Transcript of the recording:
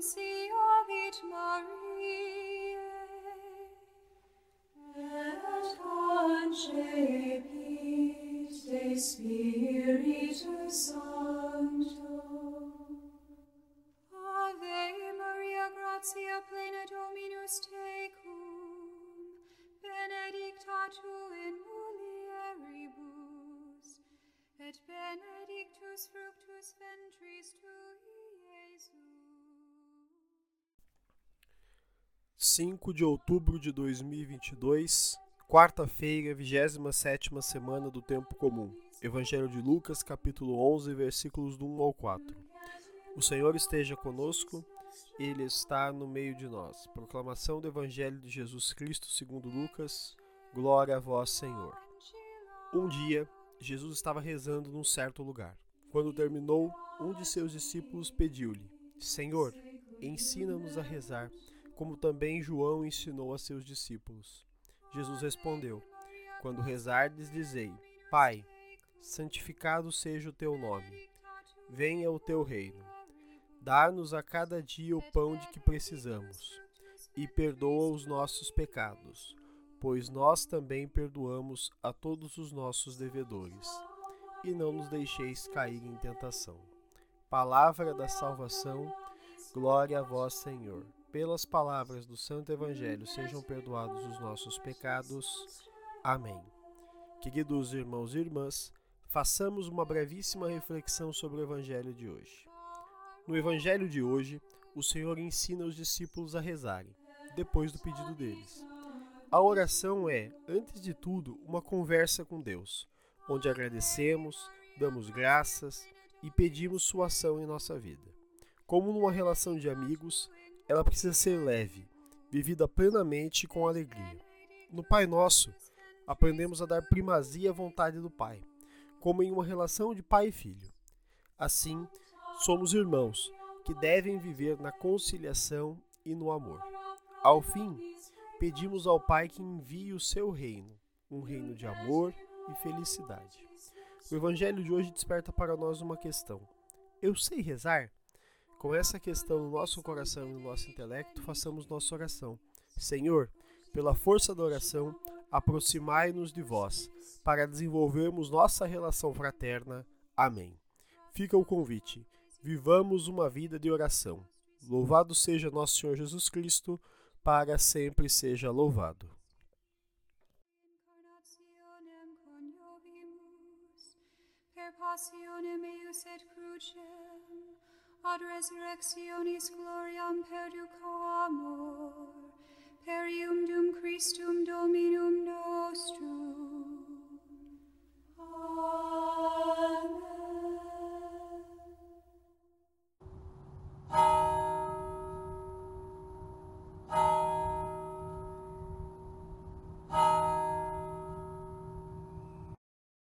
Nunciavit Mariae, et concepit de Spiritus Sancto. Ave Maria, gratia plena Dominus tecum, benedicta tu in mulieribus, et benedictus fructus ventris tui, Iesus. 5 de outubro de 2022, quarta-feira, 27ª semana do tempo comum. Evangelho de Lucas, capítulo 11, versículos do 1 ao 4. O Senhor esteja conosco, ele está no meio de nós. Proclamação do Evangelho de Jesus Cristo, segundo Lucas. Glória a vós, Senhor. Um dia, Jesus estava rezando num certo lugar. Quando terminou, um de seus discípulos pediu-lhe: Senhor, ensina-nos a rezar, como também João ensinou a seus discípulos. Jesus respondeu: Quando rezardes, dizei: Pai, santificado seja o teu nome. Venha o teu reino. Dá-nos a cada dia o pão de que precisamos, e perdoa os nossos pecados, pois nós também perdoamos a todos os nossos devedores. E não nos deixeis cair em tentação. Palavra da salvação, glória a vós, Senhor. Pelas palavras do Santo Evangelho sejam perdoados os nossos pecados. Amém. Queridos irmãos e irmãs, façamos uma brevíssima reflexão sobre o Evangelho de hoje. No Evangelho de hoje, o Senhor ensina os discípulos a rezarem, depois do pedido deles. A oração é, antes de tudo, uma conversa com Deus, onde agradecemos, damos graças e pedimos sua ação em nossa vida. Como numa relação de amigos, ela precisa ser leve, vivida plenamente com alegria. No Pai Nosso, aprendemos a dar primazia à vontade do Pai, como em uma relação de pai e filho. Assim, somos irmãos que devem viver na conciliação e no amor. Ao fim, pedimos ao Pai que envie o seu reino, um reino de amor e felicidade. O Evangelho de hoje desperta para nós uma questão: Eu sei rezar? Com essa questão no nosso coração e no nosso intelecto, façamos nossa oração. Senhor, pela força da oração, aproximai-nos de vós, para desenvolvermos nossa relação fraterna. Amém. Fica o convite. Vivamos uma vida de oração. Louvado seja nosso Senhor Jesus Cristo, para sempre seja louvado. Passionem eius et crucem, ad resurrectionis gloriam perduco amor,